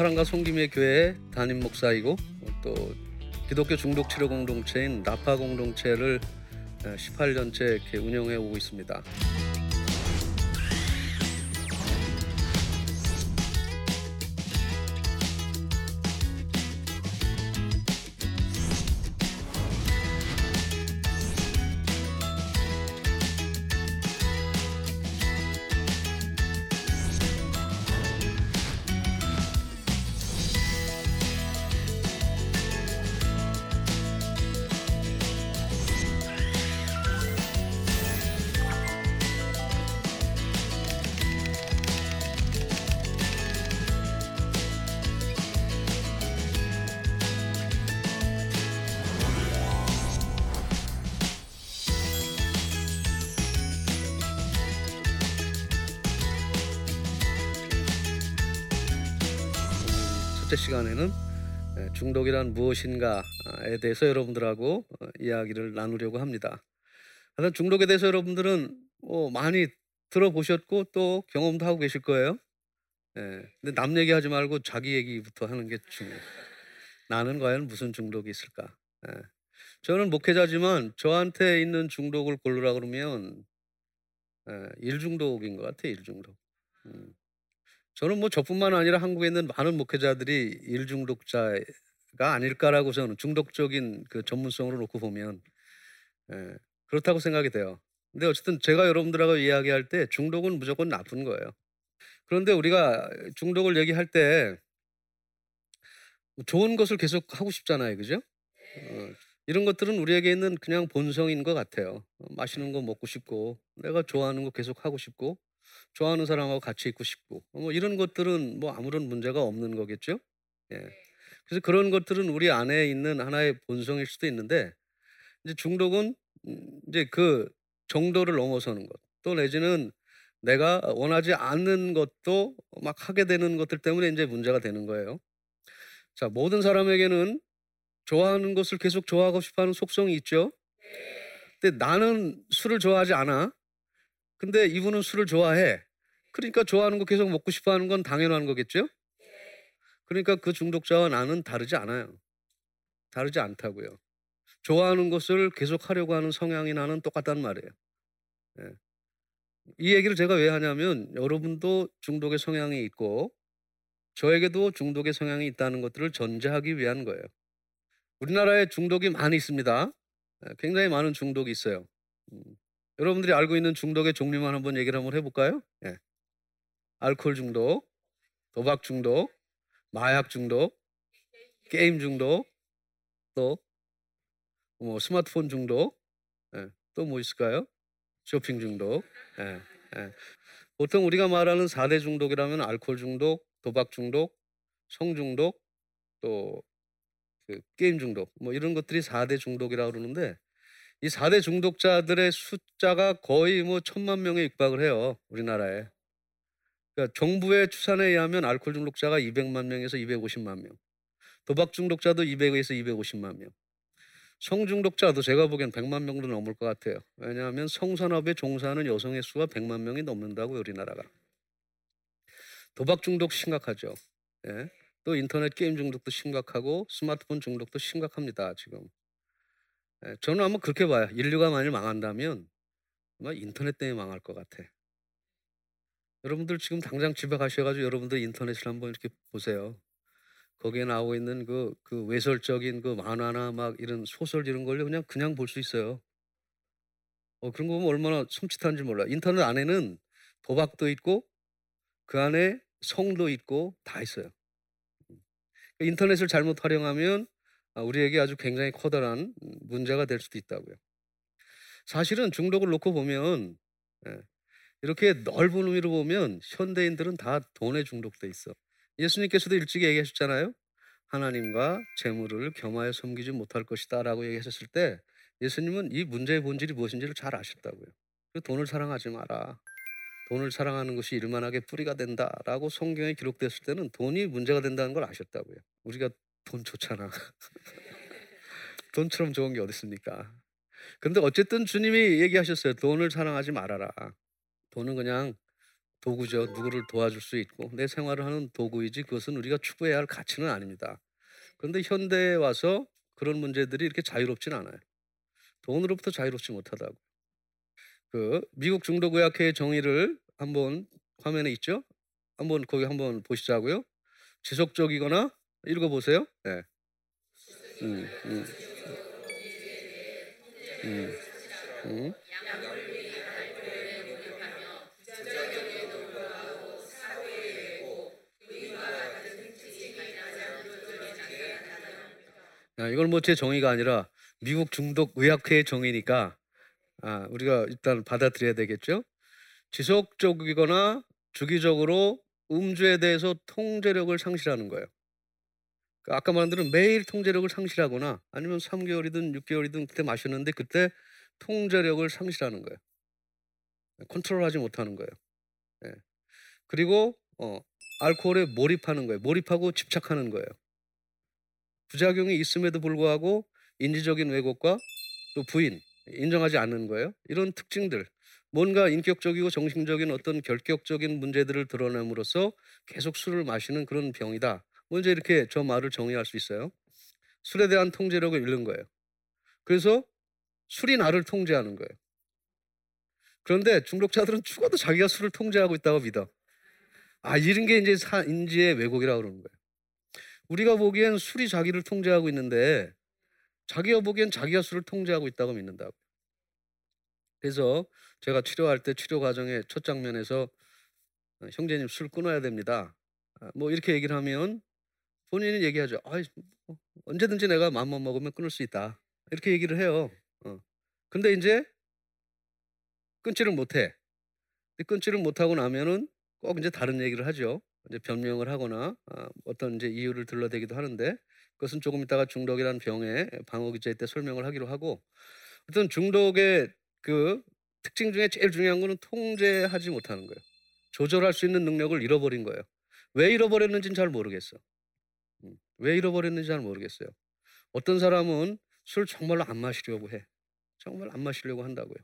사랑과 섬김의 교회 담임 목사이고 또 기독교 중독 치료 공동체인 나파 공동체를 18년째 이렇게 운영해 오고 있습니다. 첫째 시간에는 중독이란 무엇인가에 대해서 여러분들하고 어, 이야기를 나누려고 합니다. 하여튼 중독에 대해서 여러분들은 뭐 많이 들어보셨고 또 경험도 하고 계실 거예요. 예, 근데 남 얘기하지 말고 자기 얘기부터 하는 게 중요해요. 나는 과연 무슨 중독이 있을까? 예. 저는 목회자지만 저한테 있는 중독을 고르라 그러면 예, 일 중독인 것 같아요. 일 중독. 음. 저는 뭐 저뿐만 아니라 한국에 있는 많은 목회자들이 일 중독자가 아닐까라고 저는 중독적인 그 전문성으로 놓고 보면 예, 그렇다고 생각이 돼요. 근데 어쨌든 제가 여러분들하고 이야기할 때 중독은 무조건 나쁜 거예요. 그런데 우리가 중독을 얘기할 때 좋은 것을 계속 하고 싶잖아요, 그죠? 어, 이런 것들은 우리에게 있는 그냥 본성인 것 같아요. 어, 맛있는 거 먹고 싶고, 내가 좋아하는 거 계속 하고 싶고, 좋아하는 사람하고 같이 있고 싶고 뭐 이런 것들은 뭐 아무런 문제가 없는 거겠죠. 예. 그래서 그런 것들은 우리 안에 있는 하나의 본성일 수도 있는데 이제 중독은 음, 이제 그 정도를 넘어서는 것, 또 내지는 내가 원하지 않는 것도 막 하게 되는 것들 때문에 이제 문제가 되는 거예요. 자, 모든 사람에게는 좋아하는 것을 계속 좋아하고 싶어 하는 속성이 있죠. 근데 나는 술을 좋아하지 않아. 근데 이분은 술을 좋아해. 그러니까 좋아하는 거 계속 먹고 싶어 하는 건 당연한 거겠죠? 그러니까 그 중독자와 나는 다르지 않아요. 다르지 않다고요. 좋아하는 것을 계속 하려고 하는 성향이 나는 똑같단 말이에요. 예. 이 얘기를 제가 왜 하냐면 여러분도 중독의 성향이 있고 저에게도 중독의 성향이 있다는 것들을 전제하기 위한 거예요. 우리나라에 중독이 많이 있습니다. 예, 굉장히 많은 중독이 있어요. 음. 여러분들이 알고 있는 중독의 종류만 한번 얘기를 한번 해볼까요? 예. 알코올 중독, 도박 중독, 마약 중독, 게임 중독, 또 뭐 스마트폰 중독, 예. 또뭐 있을까요? 쇼핑 중독. 예. 예. 보통 우리가 말하는 4대 중독이라면 알코올 중독, 도박 중독, 성 중독, 또 그 게임 중독, 뭐 이런 것들이 4대 중독이라고 그러는데 이 4대 중독자들의 숫자가 거의 뭐 천만 명에 육박을 해요. 우리나라에. 그러니까 정부의 추산에 의하면 알코올 중독자가 200만 명에서 250만 명. 도박 중독자도 200에서 250만 명. 성 중독자도 제가 보기엔 100만 명도 넘을 것 같아요. 왜냐하면 성산업에 종사하는 여성의 수가 100만 명이 넘는다고요, 우리나라가. 도박 중독 심각하죠. 예? 또 인터넷 게임 중독도 심각하고 스마트폰 중독도 심각합니다, 지금. 예, 저는 아마 그렇게 봐요. 인류가 만일 망한다면 아마 인터넷 때문에 망할 것 같아. 여러분들 지금 당장 집에 가셔가지고 여러분들 인터넷을 한번 이렇게 보세요. 거기에 나오고 있는 그, 그 외설적인 그 만화나 막 이런 소설 이런 걸 그냥 그냥 볼 수 있어요. 어, 그런 거 보면 얼마나 섬찟한지 몰라. 인터넷 안에는 도박도 있고 그 안에 성도 있고 다 있어요. 음. 인터넷을 잘못 활용하면 아, 우리에게 아주 굉장히 커다란 문제가 될 수도 있다고요. 사실은 중독을 놓고 보면 예, 이렇게 넓은 의미로 보면 현대인들은 다 돈에 중독돼 있어. 예수님께서도 일찍 얘기하셨잖아요. 하나님과 재물을 겸하여 섬기지 못할 것이다라고 얘기하셨을 때 예수님은 이 문제의 본질이 무엇인지를 잘 아셨다고요. 돈을 사랑하지 마라. 돈을 사랑하는 것이 일만하게 뿌리가 된다라고 성경에 기록됐을 때는 돈이 문제가 된다는 걸 아셨다고요. 우리가 돈 좋잖아. 돈처럼 좋은 게 어디 있습니까? 근데 어쨌든 주님이 얘기하셨어요. 돈을 사랑하지 말아라. 돈은 그냥 도구죠. 누구를 도와줄 수 있고 내 생활을 하는 도구이지 그것은 우리가 추구해야 할 가치는 아닙니다. 그런데 현대에 와서 그런 문제들이 이렇게 자유롭진 않아요. 돈으로부터 자유롭지 못하다고. 그 미국 중독의학회의 정의를 한번 화면에 있죠? 한번 거기 한번 보시자고요. 지속적이거나 읽어보세요. 네. 음, 음. 음, 음. 아, 이건 뭐 제 정의가 아니라 미국 중독 의학회의 정의니까 아, 우리가 일단 받아들여야 되겠죠. 지속적이거나 주기적으로 음주에 대해서 통제력을 상실하는 거예요. 그러니까 아까 말한 대로 매일 통제력을 상실하거나 아니면 3개월이든 6개월이든 그때 마셨는데 그때 통제력을 상실하는 거예요. 컨트롤하지 못하는 거예요. 예. 그리고 어, 알코올에 몰입하는 거예요. 몰입하고 집착하는 거예요. 부작용이 있음에도 불구하고 인지적인 왜곡과 또 부인, 인정하지 않는 거예요. 이런 특징들, 뭔가 인격적이고 정신적인 어떤 결격적인 문제들을 드러냄으로써 계속 술을 마시는 그런 병이다. 먼저 이렇게 저 말을 정의할 수 있어요. 술에 대한 통제력을 잃는 거예요. 그래서 술이 나를 통제하는 거예요. 그런데 중독자들은 죽어도 자기가 술을 통제하고 있다고 믿어. 아, 이런 게 이제 사, 인지의 왜곡이라고 그러는 거예요. 우리가 보기엔 술이 자기를 통제하고 있는데 자기가 보기엔 자기가 술을 통제하고 있다고 믿는다고. 그래서 제가 치료할 때 치료 과정의 첫 장면에서 어, 형제님 술 끊어야 됩니다. 아, 뭐 이렇게 얘기를 하면 본인이 얘기하죠. 아, 언제든지 내가 마음만 먹으면 끊을 수 있다. 이렇게 얘기를 해요. 어. 근데 이제 끊지를 못해. 끊지를 못하고 나면은 꼭 이제 다른 얘기를 하죠. 이제 변명을 하거나 아, 어떤 이제 이유를 들러대기도 하는데 그것은 조금 있다가 중독이라는 병의 방어 기제 때 설명을 하기로 하고 어떤 중독의 그 특징 중에 제일 중요한 거는 통제하지 못하는 거예요. 조절할 수 있는 능력을 잃어버린 거예요. 왜 잃어버렸는지는 잘 모르겠어. 음, 왜 잃어버렸는지 잘 모르겠어요. 어떤 사람은 술 정말로 안 마시려고 해. 정말 안 마시려고 한다고요.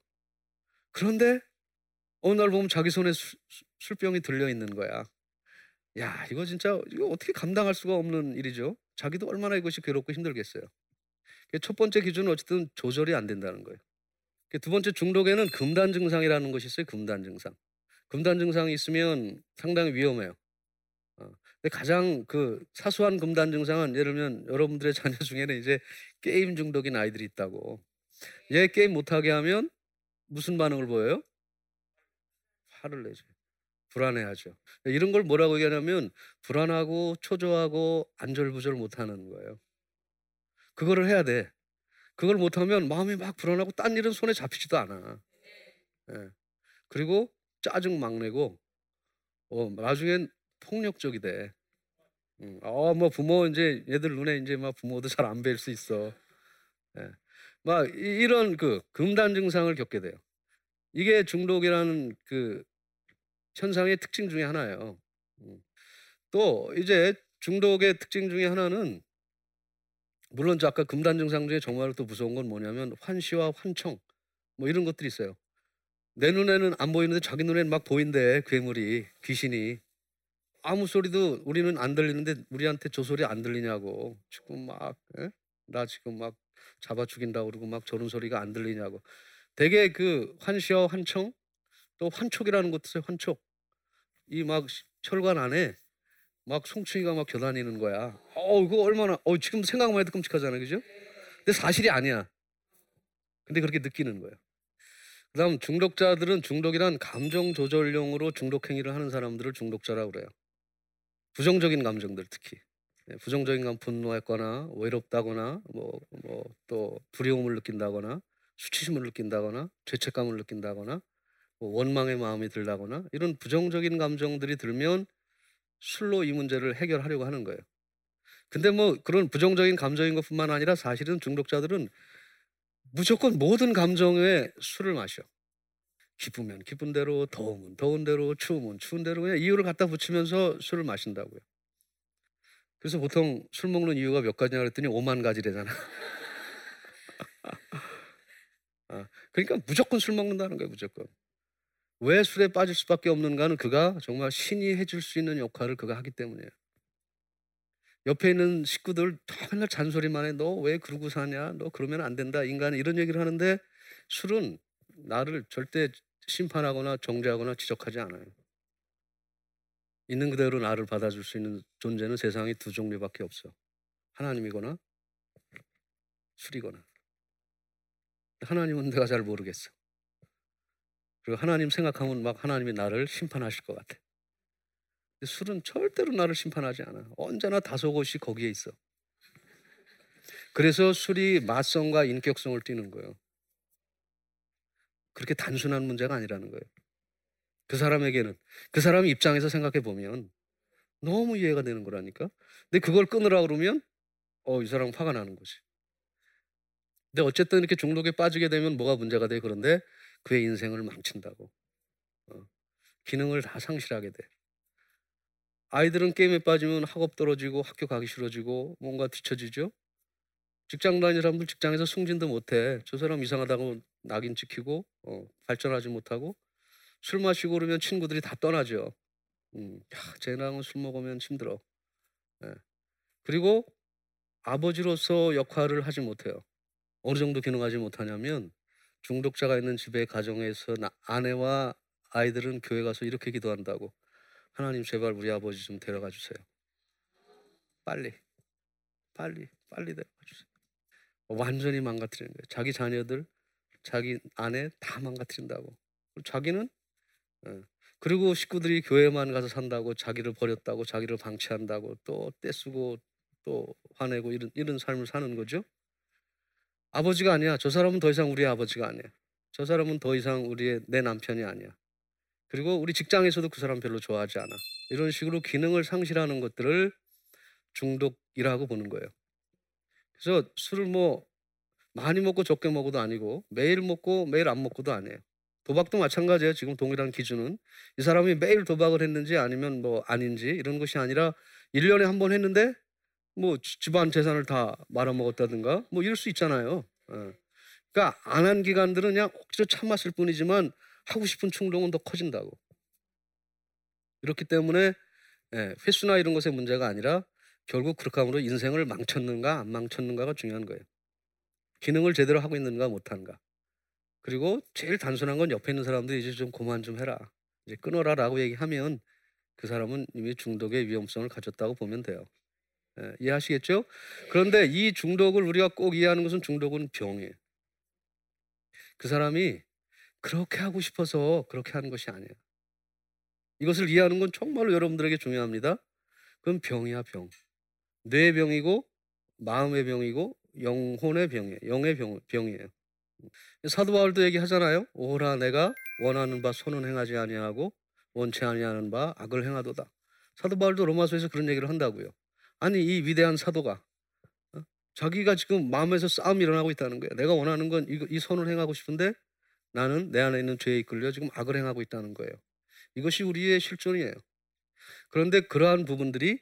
그런데 어느 날 보면 자기 손에 수, 술병이 들려 있는 거야. 야, 이거 진짜 이거 어떻게 감당할 수가 없는 일이죠. 자기도 얼마나 이것이 괴롭고 힘들겠어요. 첫 번째 기준은 어쨌든 조절이 안 된다는 거예요. 두 번째 중독에는 금단 증상이라는 것이 있어요. 금단 증상. 금단 증상이 있으면 상당히 위험해요. 가장 그 사소한 금단 증상은 예를 들면 여러분들의 자녀 중에는 이제 게임 중독인 아이들이 있다고. 얘 게임 못하게 하면 무슨 반응을 보여요? 화를 내죠. 불안해하죠. 이런 걸 뭐라고 얘기하냐면 불안하고 초조하고 안절부절 못하는 거예요. 그거를 해야 돼. 그걸 못하면 마음이 막 불안하고 딴 일은 손에 잡히지도 않아. 예. 그리고 짜증 막 내고 어, 나중엔 폭력적이 돼. 음, 어, 뭐 부모 이제 얘들 눈에 이제 막 부모도 잘 안 뵐 수 있어. 예. 막 이 런 그 금단 증상을 겪게 돼요. 이게 중독이라는 그 현상의 특징 중에 하나예요. 음. 또 이제 중독의 특징 중에 하나는 물론 아까 금단 증상 중에 정말 또 무서운 건 뭐냐면 환시와 환청 뭐 이런 것들이 있어요. 내 눈에는 안 보이는데 자기 눈에는 막 보인대 괴물이 귀신이 아무 소리도 우리는 안 들리는데 우리한테 저 소리 안 들리냐고. 지금 막나 예? 지금 막 잡아 죽인다 그러고 막 저런 소리가 안 들리냐고. 되게 그 환시와 환청 또 환촉이라는 것도 환촉. 이 막 혈관 안에 막 송충이가 막 겨다니는 거야. 어 그거 얼마나 어 지금 생각만 해도 끔찍하잖아요 그죠? 근데 사실이 아니야. 근데 그렇게 느끼는 거예요 그다음 중독자들은 중독이란 감정 조절용으로 중독 행위를 하는 사람들을 중독자라고 그래요 부정적인 감정들 특히 네, 부정적인 감 분노했거나 외롭다거나 뭐 뭐 또 두려움을 느낀다거나 수치심을 느낀다거나 죄책감을 느낀다거나 뭐 원망의 마음이 들다거나 이런 부정적인 감정들이 들면 술로 이 문제를 해결하려고 하는 거예요. 근데 뭐 그런 부정적인 감정인 것뿐만 아니라 사실은 중독자들은 무조건 모든 감정에 술을 마셔. 기쁘면 기쁜 대로, 더우면 더운 대로, 추우면 추운 대로 그냥 이유를 갖다 붙이면서 술을 마신다고요. 그래서 보통 술 먹는 이유가 몇 가지냐 그랬더니 5만 가지래잖아. 아, 그러니까 무조건 술 먹는다는 거예요, 무조건. 왜 술에 빠질 수밖에 없는가는 그가 정말 신이 해줄 수 있는 역할을 그가 하기 때문이에요. 옆에 있는 식구들 맨날 잔소리만 해. 너 왜 그러고 사냐? 너 그러면 안 된다. 인간은 이런 얘기를 하는데 술은 나를 절대 심판하거나 정죄하거나 지적하지 않아요. 있는 그대로 나를 받아줄 수 있는 존재는 세상에 두 종류밖에 없어. 하나님이거나 술이거나. 하나님은 내가 잘 모르겠어. 그리고 하나님 생각하면 막 하나님이 나를 심판하실 것 같아. 근데 술은 절대로 나를 심판하지 않아. 언제나 다소곳이 거기에 있어. 그래서 술이 맛성과 인격성을 띠는 거예요. 그렇게 단순한 문제가 아니라는 거예요. 그 사람에게는 그 사람 입장에서 생각해 보면 너무 이해가 되는 거라니까. 근데 그걸 끊으라 그러면 어 이 사람 화가 나는 거지. 근데 어쨌든 이렇게 중독에 빠지게 되면 뭐가 문제가 돼? 그런데 그의 인생을 망친다고. 어, 기능을 다 상실하게 돼. 아이들은 게임에 빠지면 학업 떨어지고 학교 가기 싫어지고 뭔가 뒤처지죠. 직장 다니는 사람들 직장에서 승진도 못해. 저 사람 이상하다고 낙인 찍히고 어, 발전하지 못하고 술 마시고 그러면 친구들이 다 떠나죠. 음, 야, 쟤랑은 술 먹으면 힘들어. 예. 그리고 아버지로서 역할을 하지 못해요. 어느 정도 기능하지 못하냐면 중독자가 있는 집의 가정에서 나- 아내와 아이들은 교회 가서 이렇게 기도한다고 하나님 제발 우리 아버지 좀 데려가 주세요. 빨리, 빨리, 빨리 데려가 주세요. 완전히 망가뜨리는 거예요. 자기 자녀들, 자기 아내 다 망가뜨린다고. 자기는 어, 그리고 식구들이 교회만 가서 산다고 자기를 버렸다고 자기를 방치한다고 또 떼쓰고 또 화내고 이런 이런 삶을 사는 거죠. 아버지가 아니야. 저 사람은 더 이상 우리의 아버지가 아니야. 저 사람은 더 이상 우리의 내 남편이 아니야. 그리고 우리 직장에서도 그 사람 별로 좋아하지 않아. 이런 식으로 기능을 상실하는 것들을 중독이라고 보는 거예요. 그래서 술을 뭐 많이 먹고 적게 먹어도 아니고 매일 먹고 매일 안 먹고도 아니에요. 도박도 마찬가지예요. 지금 동일한 기준은 이 사람이 매일 도박을 했는지 아니면 뭐 아닌지 이런 것이 아니라 1년에 한 번 했는데 뭐 지- 집안 재산을 다 말아먹었다든가 뭐 이럴 수 있잖아요. 어. 그러니까 안 한 기간들은 그냥 억지로 참았을 뿐이지만 하고 싶은 충동은 더 커진다고. 이렇기 때문에 예, 횟수나 이런 것의 문제가 아니라 결국 그렇게 함으로 인생을 망쳤는가 안 망쳤는가가 중요한 거예요. 기능을 제대로 하고 있는가 못하는가. 그리고 제일 단순한 건 옆에 있는 사람들이 이제 좀 그만 좀 해라. 이제 끊어라라고 얘기하면 그 사람은 이미 중독의 위험성을 가졌다고 보면 돼요. 예, 이해하시겠죠? 그런데 이 중독을 우리가 꼭 이해하는 것은 중독은 병이에요. 그 사람이 그렇게 하고 싶어서 그렇게 하는 것이 아니에요. 이것을 이해하는 건 정말로 여러분들에게 중요합니다. 그건 병이야 병. 뇌의 병이고 마음의 병이고 영혼의 병이에요. 영의 병, 병이에요. 사도 바울도 얘기하잖아요. 오라 내가 원하는 바 손은 행하지 아니하고 원치 아니하는 바 악을 행하도다. 사도 바울도 로마서에서 그런 얘기를 한다고요. 아니 이 위대한 사도가 어? 자기가 지금 마음에서 싸움이 일어나고 있다는 거예요. 내가 원하는 건 이, 이 선을 행하고 싶은데 나는 내 안에 있는 죄에 이끌려 지금 악을 행하고 있다는 거예요. 이것이 우리의 실존이에요. 그런데 그러한 부분들이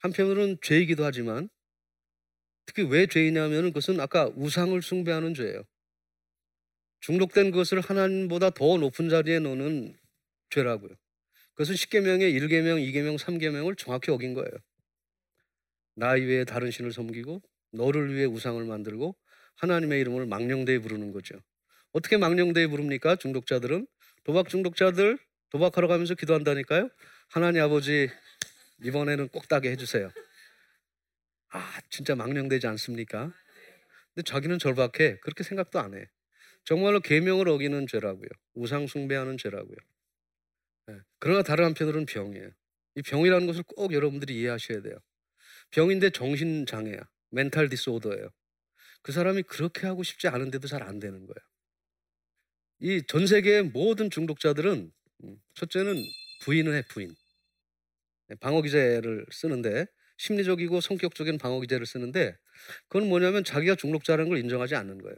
한편으로는 죄이기도 하지만 특히 왜 죄이냐면 그것은 아까 우상을 숭배하는 죄예요. 중독된 것을 하나님보다 더 높은 자리에 놓는 죄라고요. 그것은 10계명의 1계명, 2계명, 3계명을 정확히 어긴 거예요. 나 이외에 다른 신을 섬기고 너를 위해 우상을 만들고 하나님의 이름을 망령되이 부르는 거죠. 어떻게 망령되이 부릅니까? 중독자들은 도박 중독자들 도박하러 가면서 기도한다니까요. 하나님 아버지 이번에는 꼭 따게 해주세요. 아 진짜 망령되지 않습니까? 근데 자기는 절박해 그렇게 생각도 안 해. 정말로 계명을 어기는 죄라고요. 우상 숭배하는 죄라고요. 예, 그러나 다른 한편으로는 병이에요. 이 병이라는 것을 꼭 여러분들이 이해하셔야 돼요. 병인데 정신 장애야. 멘탈 디스오더예요. 그 사람이 그렇게 하고 싶지 않은데도 잘 안 되는 거예요. 이 전 세계의 모든 중독자들은 음, 첫째는 부인을 해 부인. 네, 방어 기제를 쓰는데 심리적이고 성격적인 방어 기제를 쓰는데 그건 뭐냐면 자기가 중독자라는 걸 인정하지 않는 거예요.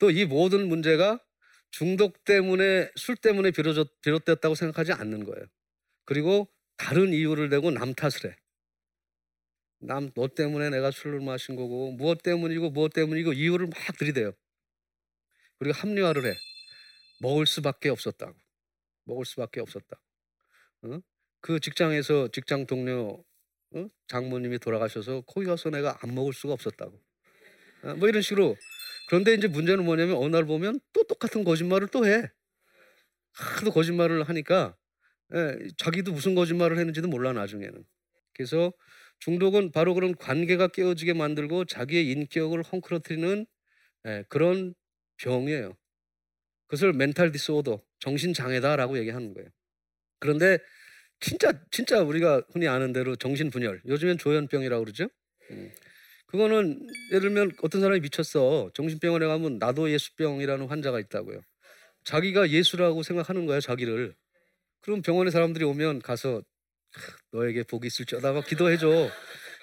또 이 모든 문제가 중독 때문에 술 때문에 비롯, 비롯됐다고 생각하지 않는 거예요. 그리고 다른 이유를 대고 남 탓을 해. 남 너 때문에 내가 술을 마신 거고 무엇 때문이고 무엇 때문이고 이유를 막 들이대요. 그리고 합리화를 해. 먹을 수밖에 없었다고. 먹을 수밖에 없었다. 어? 그 직장에서 직장 동료 어? 장모님이 돌아가셔서 거기 가서 내가 안 먹을 수가 없었다고. 어, 뭐 이런 식으로. 그런데 이제 문제는 뭐냐면 어느 날 보면 또 똑같은 거짓말을 또 해. 하도 거짓말을 하니까 예, 자기도 무슨 거짓말을 했는지도 몰라 나중에는. 그래서 중독은 바로 그런 관계가 깨어지게 만들고 자기의 인격을 헝클어뜨리는 예, 그런 병이에요. 그것을 멘탈 디스오더, 정신 장애다라고 얘기하는 거예요. 그런데 진짜 진짜 우리가 흔히 아는 대로 정신 분열, 요즘엔 조현병이라고 그러죠. 음. 그거는 예를 들면 어떤 사람이 미쳤어. 정신병원에 가면 나도 예수병이라는 환자가 있다고요. 자기가 예수라고 생각하는 거야 자기를. 그럼 병원에 사람들이 오면 가서 너에게 복이 있을지어다 막 기도해 줘.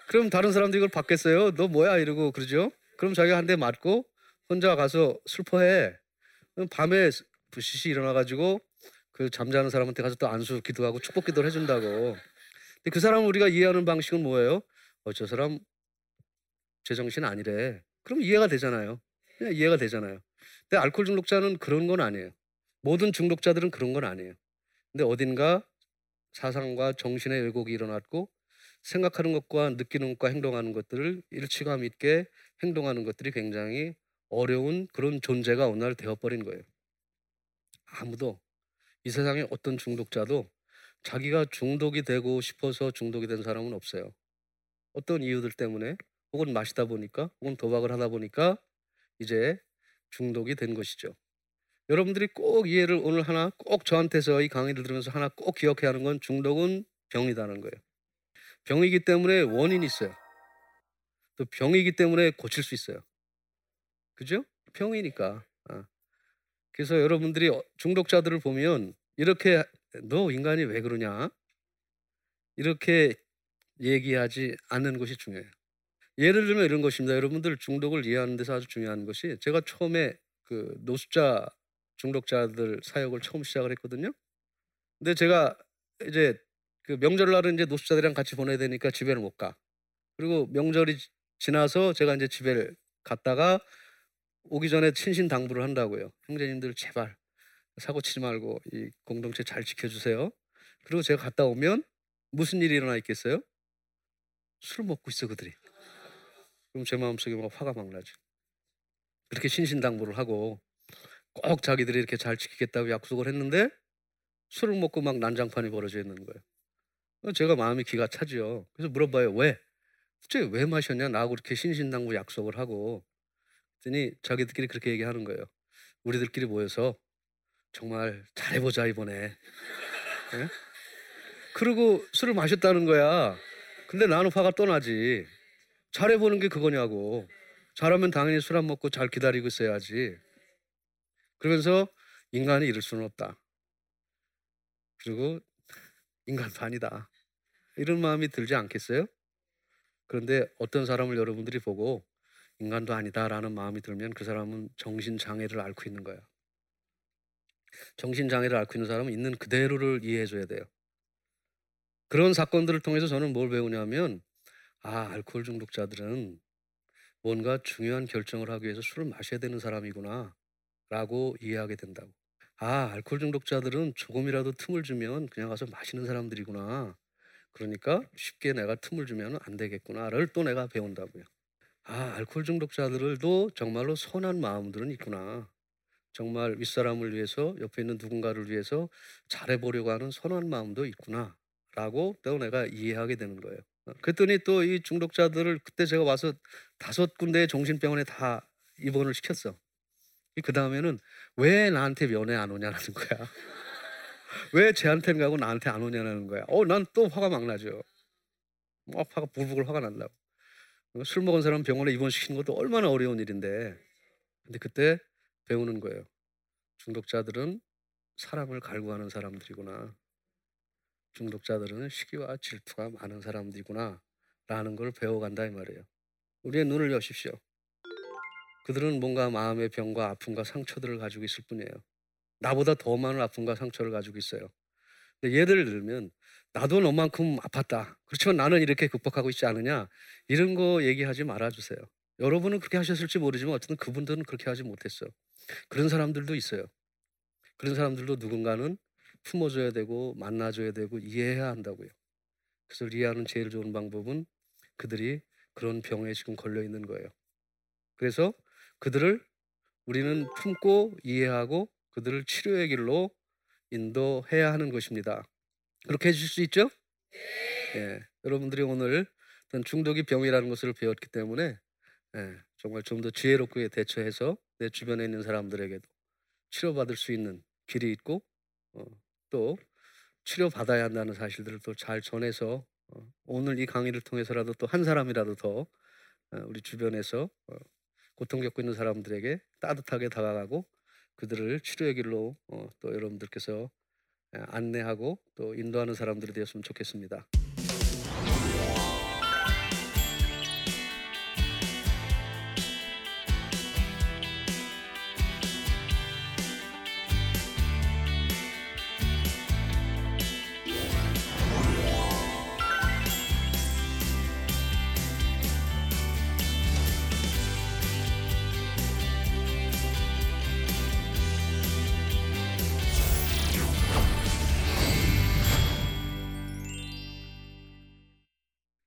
그럼 다른 사람들이 이걸 받겠어요? 너 뭐야 이러고 그러죠. 그럼 자기가 한 대 맞고 혼자 가서 슬퍼해. 밤에 부시시 일어나 가지고 그 잠자는 사람한테 가서 또 안수 기도하고 축복 기도를 해준다고. 근데 그 사람 우리가 이해하는 방식은 뭐예요? 어, 저 사람 제정신 아니래. 그럼 이해가 되잖아요. 그냥 이해가 되잖아요. 근데 알코올 중독자는 그런 건 아니에요. 모든 중독자들은 그런 건 아니에요. 근데 어딘가 사상과 정신의 왜곡이 일어났고 생각하는 것과 느끼는 것과 행동하는 것들을 일치감 있게 행동하는 것들이 굉장히 어려운 그런 존재가 날 되어버린 거예요. 아무도 이 세상에 어떤 중독자도 자기가 중독이 되고 싶어서 중독이 된 사람은 없어요. 어떤 이유들 때문에 혹은 마시다 보니까 혹은 도박을 하다 보니까 이제 중독이 된 것이죠. 여러분들이 꼭 이해를 오늘 하나 꼭 저한테서 이 강의를 들으면서 하나 꼭 기억해야 하는 건 중독은 병이다는 거예요. 병이기 때문에 원인이 있어요. 또 병이기 때문에 고칠 수 있어요. 그죠? 병이니까. 아. 그래서 여러분들이 어, 중독자들을 보면 이렇게 너 인간이 왜 그러냐? 이렇게 얘기하지 않는 것이 중요해요. 예를 들면 이런 것입니다. 여러분들 중독을 이해하는 데서 아주 중요한 것이 제가 처음에 그 노숙자 중독자들 사역을 처음 시작을 했거든요. 근데 제가 이제 그 명절날은 이제 노숙자들이랑 같이 보내야 되니까 집에는 못 가. 그리고 명절이 지나서 제가 이제 집에 갔다가 오기 전에 친신 당부를 한다고요. 형제님들 제발 사고 치지 말고 이 공동체 잘 지켜주세요. 그리고 제가 갔다 오면 무슨 일이 일어나 있겠어요? 술 먹고 있어 그들이. 그럼 제 마음속에 막 화가 막 나죠. 그렇게 신신당부를 하고 꼭 자기들이 이렇게 잘 지키겠다고 약속을 했는데 술을 먹고 막 난장판이 벌어져 있는 거예요. 제가 마음이 기가 차죠. 그래서 물어봐요. 왜? 도대체 왜 마셨냐? 나하고 이렇게 신신당부 약속을 하고 그랬더니 자기들끼리 그렇게 얘기하는 거예요. 우리들끼리 모여서 정말 잘해보자 이번에. 네? 그리고 술을 마셨다는 거야. 근데 나는 화가 떠나지. 잘해보는 게 그거냐고. 잘하면 당연히 술 안 먹고 잘 기다리고 있어야지. 그러면서 인간이 이럴 수는 없다. 그리고 인간도 아니다. 이런 마음이 들지 않겠어요? 그런데 어떤 사람을 여러분들이 보고 인간도 아니다라는 마음이 들면 그 사람은 정신장애를 앓고 있는 거예요. 정신장애를 앓고 있는 사람은 있는 그대로를 이해해줘야 돼요. 그런 사건들을 통해서 저는 뭘 배우냐면 아, 알코올 중독자들은 뭔가 중요한 결정을 하기 위해서 술을 마셔야 되는 사람이구나 라고 이해하게 된다고. 아, 알코올 중독자들은 조금이라도 틈을 주면 그냥 가서 마시는 사람들이구나. 그러니까 쉽게 내가 틈을 주면 안 되겠구나를 또 내가 배운다고요. 아, 알코올 중독자들도 정말로 선한 마음들은 있구나. 정말 윗사람을 위해서 옆에 있는 누군가를 위해서 잘해보려고 하는 선한 마음도 있구나. 라고 또 내가 이해하게 되는 거예요. 그랬더니 또 이 중독자들을 그때 제가 와서 다섯 군데 정신병원에 다 입원을 시켰어. 그 다음에는 왜 나한테 면회 안 오냐는 거야. 왜 쟤한테는 가고 나한테 안 오냐는 거야. 어, 난 또 화가 막 나죠. 막 화가 불불 화가 난다고. 술 먹은 사람 병원에 입원시키는 것도 얼마나 어려운 일인데. 근데 그때 배우는 거예요. 중독자들은 사람을 갈구하는 사람들이구나. 중독자들은 시기와 질투가 많은 사람들이구나 라는 걸 배워간다 이 말이에요. 우리의 눈을 여십시오. 그들은 뭔가 마음의 병과 아픔과 상처들을 가지고 있을 뿐이에요. 나보다 더 많은 아픔과 상처를 가지고 있어요. 근데 예를 들면 나도 너만큼 아팠다. 그렇지만 나는 이렇게 극복하고 있지 않느냐. 이런 거 얘기하지 말아주세요. 여러분은 그렇게 하셨을지 모르지만 어쨌든 그분들은 그렇게 하지 못했어. 그런 사람들도 있어요. 그런 사람들도 누군가는 품어줘야 되고 만나줘야 되고 이해해야 한다고요. 그래서 이해하는 제일 좋은 방법은 그들이 그런 병에 지금 걸려 있는 거예요. 그래서 그들을 우리는 품고 이해하고 그들을 치료의 길로 인도해야 하는 것입니다. 그렇게 해주실 수 있죠? 예, 여러분들이 오늘 어떤 중독이 병이라는 것을 배웠기 때문에 예, 정말 좀 더 지혜롭게 대처해서 내 주변에 있는 사람들에게도 치료받을 수 있는 길이 있고 어, 또 치료받아야 한다는 사실들을 또 잘 전해서 어, 오늘 이 강의를 통해서라도 또 한 사람이라도 더 어, 우리 주변에서 어, 고통 겪고 있는 사람들에게 따뜻하게 다가가고 그들을 치료의 길로 어, 또 여러분들께서 예, 안내하고 또 인도하는 사람들이 되었으면 좋겠습니다.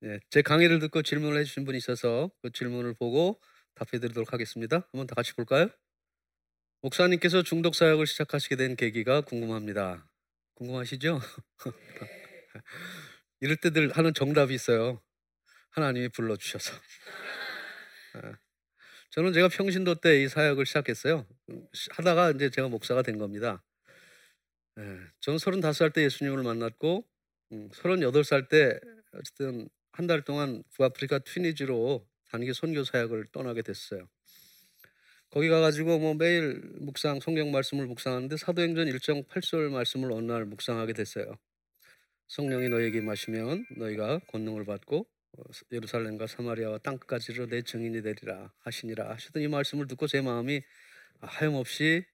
네, 제 강의를 듣고 질문을 해주신 분이 있어서 그 질문을 보고 답해드리도록 하겠습니다. 한번 다 같이 볼까요? 목사님께서 중독 사역을 시작하시게 된 계기가 궁금합니다. 궁금하시죠? 이럴 때들 하는 정답이 있어요. 하나님이 불러주셔서. 아, 저는 제가 평신도 때 이 사역을 시작했어요. 하다가 이제 제가 목사가 된 겁니다. 예, 저는 35살 때 예수님을 만났고, 38살 음, 때 어쨌든 한 달 동안 북아프리카 튀니지로 단기 선교 사역을 떠나게 됐어요. 거기 가가지고 뭐 매일 묵상 성경 말씀을 묵상하는데 사도행전 1장 8절 말씀을 어느 날 묵상하게 됐어요. 성령이 너에게 마시면 너희가 권능을 받고 어, 예루살렘과 사마리아와 땅끝까지로 내 증인이 되리라 하시니라 하시던 이 말씀을 듣고 제 마음이 하염없이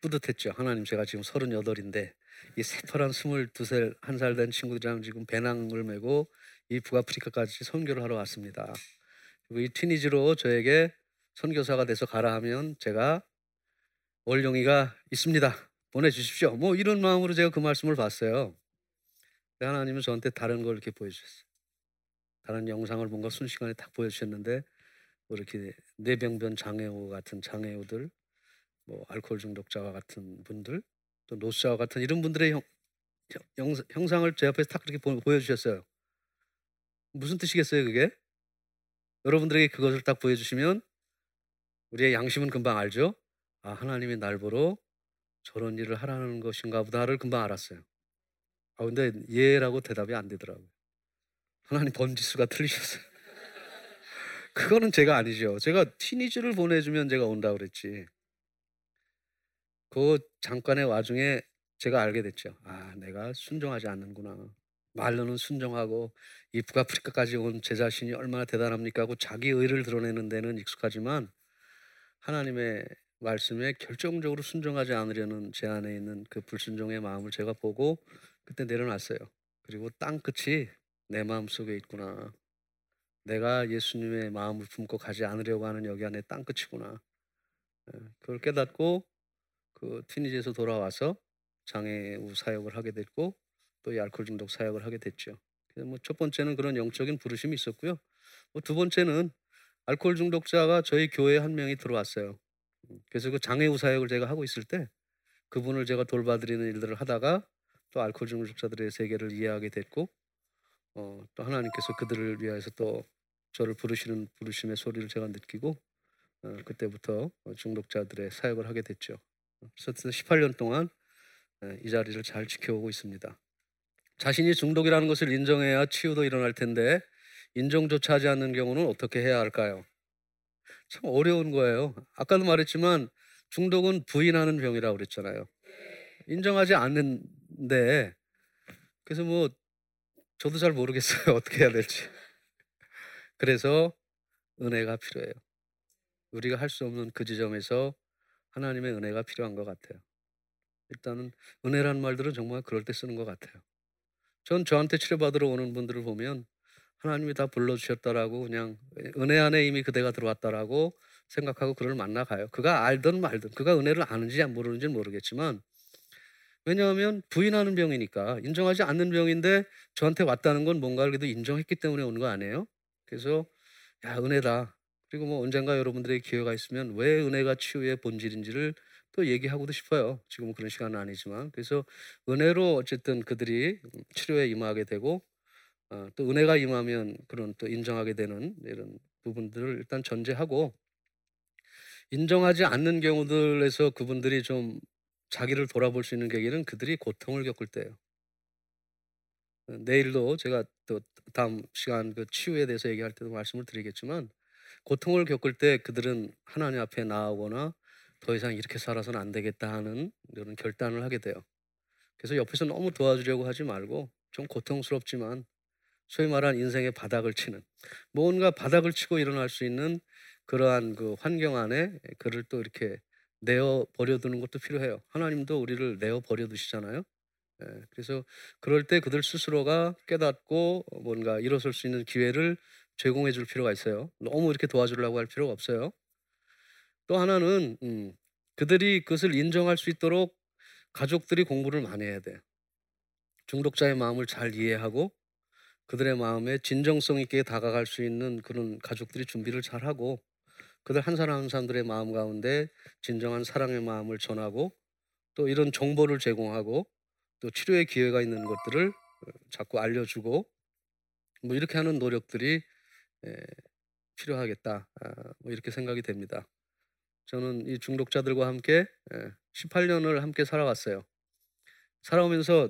뿌듯했죠. 하나님 제가 지금 38인데 이 새파란 22살 한 살 된 친구들이랑 지금 배낭을 메고 이 북아프리카까지 선교를 하러 왔습니다. 그리고 이 튀니지로 저에게 선교사가 돼서 가라 하면 제가 월용이가 있습니다. 보내주십시오. 뭐 이런 마음으로 제가 그 말씀을 봤어요. 하나님은 저한테 다른 걸 이렇게 보여주셨어요. 다른 영상을 뭔가 순식간에 딱 보여주셨는데 뭐 이렇게 뇌병변 장애우 같은 장애우들, 뭐 알코올 중독자와 같은 분들, 또 노스자와 같은 이런 분들의 형, 형, 형상을 제 앞에서 딱 그렇게 보여주셨어요. 무슨 뜻이겠어요, 그게? 여러분들에게 그것을 딱 보여주시면 우리의 양심은 금방 알죠? 아, 하나님이 날 보러 저런 일을 하라는 것인가 보다를 금방 알았어요. 아, 근데 예라고 대답이 안 되더라고요. 하나님 번지수가 틀리셨어요. 그거는 제가 아니죠. 제가 티니즈를 보내주면 제가 온다 그랬지. 그 잠깐의 와중에 제가 알게 됐죠. 아, 내가 순종하지 않는구나. 말로는 순종하고 이 북아프리카까지 온 제 자신이 얼마나 대단합니까 하고 자기 의를 드러내는 데는 익숙하지만 하나님의 말씀에 결정적으로 순종하지 않으려는 제 안에 있는 그 불순종의 마음을 제가 보고 그때 내려놨어요. 그리고 땅 끝이 내 마음 속에 있구나. 내가 예수님의 마음을 품고 가지 않으려고 하는 여기 안에 땅 끝이구나. 예, 그걸 깨닫고 그 티니지에서 돌아와서 장애우 사역을 하게 됐고 또 이 알코올 중독 사역을 하게 됐죠. 뭐첫 번째는 그런 영적인 부르심이 있었고요. 뭐 두 번째는 알코올 중독자가 저희 교회에 한 명이 들어왔어요. 음, 그래서 그 장애우 사역을 제가 하고 있을 때 그분을 제가 돌봐드리는 일들을 하다가 또 알코올 중독자들의 세계를 이해하게 됐고 어, 또 하나님께서 그들을 위해서 또 저를 부르시는 부르심의 소리를 제가 느끼고 어, 그때부터 중독자들의 사역을 하게 됐죠. 그래서 18년 동안 이 자리를 잘 지켜오고 있습니다. 자신이 중독이라는 것을 인정해야 치유도 일어날 텐데 인정조차 하지 않는 경우는 어떻게 해야 할까요? 참 어려운 거예요. 아까도 말했지만 중독은 부인하는 병이라고 그랬잖아요. 인정하지 않는데 그래서 뭐 저도 잘 모르겠어요. 어떻게 해야 될지. 그래서 은혜가 필요해요. 우리가 할 수 없는 그 지점에서 하나님의 은혜가 필요한 것 같아요. 일단은 은혜라는 말들은 정말 그럴 때 쓰는 것 같아요. 전 저한테 치료받으러 오는 분들을 보면 하나님이 다 불러주셨다라고 그냥 은혜 안에 이미 그대가 들어왔다라고 생각하고 그를 만나가요. 그가 알든 말든 그가 은혜를 아는지 모르는지는 모르겠지만 왜냐하면 부인하는 병이니까 인정하지 않는 병인데 저한테 왔다는 건 뭔가를 그래도 인정했기 때문에 오는 거 아니에요? 그래서 야 은혜다. 그리고 뭐 언젠가 여러분들의 기회가 있으면 왜 은혜가 치유의 본질인지를 또 얘기하고도 싶어요. 지금은 그런 시간은 아니지만 그래서 은혜로 어쨌든 그들이 치료에 임하게 되고 어, 또 은혜가 임하면 그런 또 인정하게 되는 이런 부분들을 일단 전제하고 인정하지 않는 경우들에서 그분들이 좀 자기를 돌아볼 수 있는 계기는 그들이 고통을 겪을 때예요. 어, 내일도 제가 또 다음 시간 그 치유에 대해서 얘기할 때도 말씀을 드리겠지만 고통을 겪을 때 그들은 하나님 앞에 나아오거나 더 이상 이렇게 살아서는 안 되겠다 하는 이런 결단을 하게 돼요. 그래서 옆에서 너무 도와주려고 하지 말고 좀 고통스럽지만 소위 말한 인생의 바닥을 치는 뭔가 바닥을 치고 일어날 수 있는 그러한 그 환경 안에 그를 또 이렇게 내어 버려두는 것도 필요해요. 하나님도 우리를 내어 버려두시잖아요. 예, 그래서 그럴 때 그들 스스로가 깨닫고 뭔가 일어설 수 있는 기회를 제공해 줄 필요가 있어요. 너무 이렇게 도와주려고 할 필요가 없어요. 또 하나는 음, 그들이 그것을 인정할 수 있도록 가족들이 공부를 많이 해야 돼. 중독자의 마음을 잘 이해하고 그들의 마음에 진정성 있게 다가갈 수 있는 그런 가족들이 준비를 잘 하고 그들 한 사람 한 사람들의 마음 가운데 진정한 사랑의 마음을 전하고 또 이런 정보를 제공하고 또 치료의 기회가 있는 것들을 어, 자꾸 알려주고 뭐 이렇게 하는 노력들이 필요하겠다. 아, 뭐 이렇게 생각이 됩니다. 저는 이 중독자들과 함께 18년을 함께 살아왔어요. 살아오면서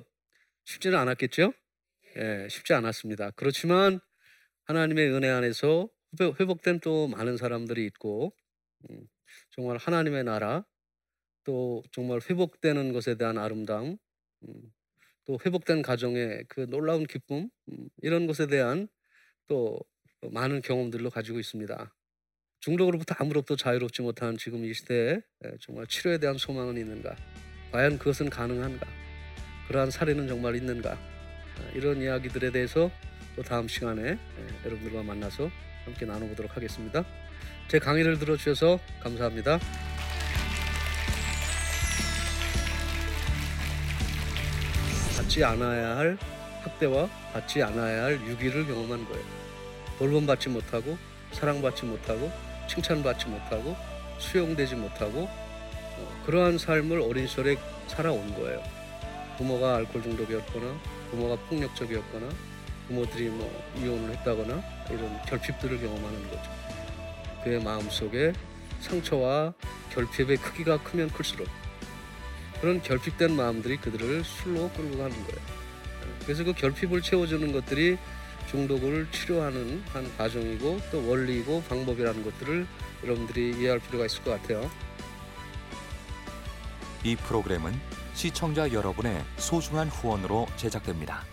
쉽지는 않았겠죠? 예, 쉽지 않았습니다. 그렇지만 하나님의 은혜 안에서 회복된 또 많은 사람들이 있고 음, 정말 하나님의 나라 또 정말 회복되는 것에 대한 아름다움 음, 또 회복된 가정의 그 놀라운 기쁨 음, 이런 것에 대한 또 많은 경험들로 가지고 있습니다. 중독으로부터 아무로부터 자유롭지 못한 지금 이 시대에 정말 치료에 대한 소망은 있는가? 과연 그것은 가능한가? 그러한 사례는 정말 있는가? 아, 이런 이야기들에 대해서 또 다음 시간에 여러분들과 만나서 함께 나눠보도록 하겠습니다. 제 강의를 들어주셔서 감사합니다. 받지 않아야 할 학대와 받지 않아야 할 유기를 경험한 거예요. 돌봄받지 못하고 사랑받지 못하고 칭찬받지 못하고 수용되지 못하고 어, 그러한 삶을 어린 시절에 살아온 거예요. 부모가 알코올 중독이었거나 부모가 폭력적이었거나 부모들이 뭐 이혼을 했다거나 이런 결핍들을 경험하는 거죠. 그의 마음 속에 상처와 결핍의 크기가 크면 클수록 그런 결핍된 마음들이 그들을 술로 끌고 가는 거예요. 그래서 그 결핍을 채워주는 것들이 중독을 치료하는 한 과정이고 또 원리이고 방법이라는 것들을 여러분들이 이해할 필요가 있을 것 같아요. 이 프로그램은 시청자 여러분의 소중한 후원으로 제작됩니다.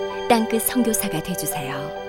땅끝 성교사가 되주세요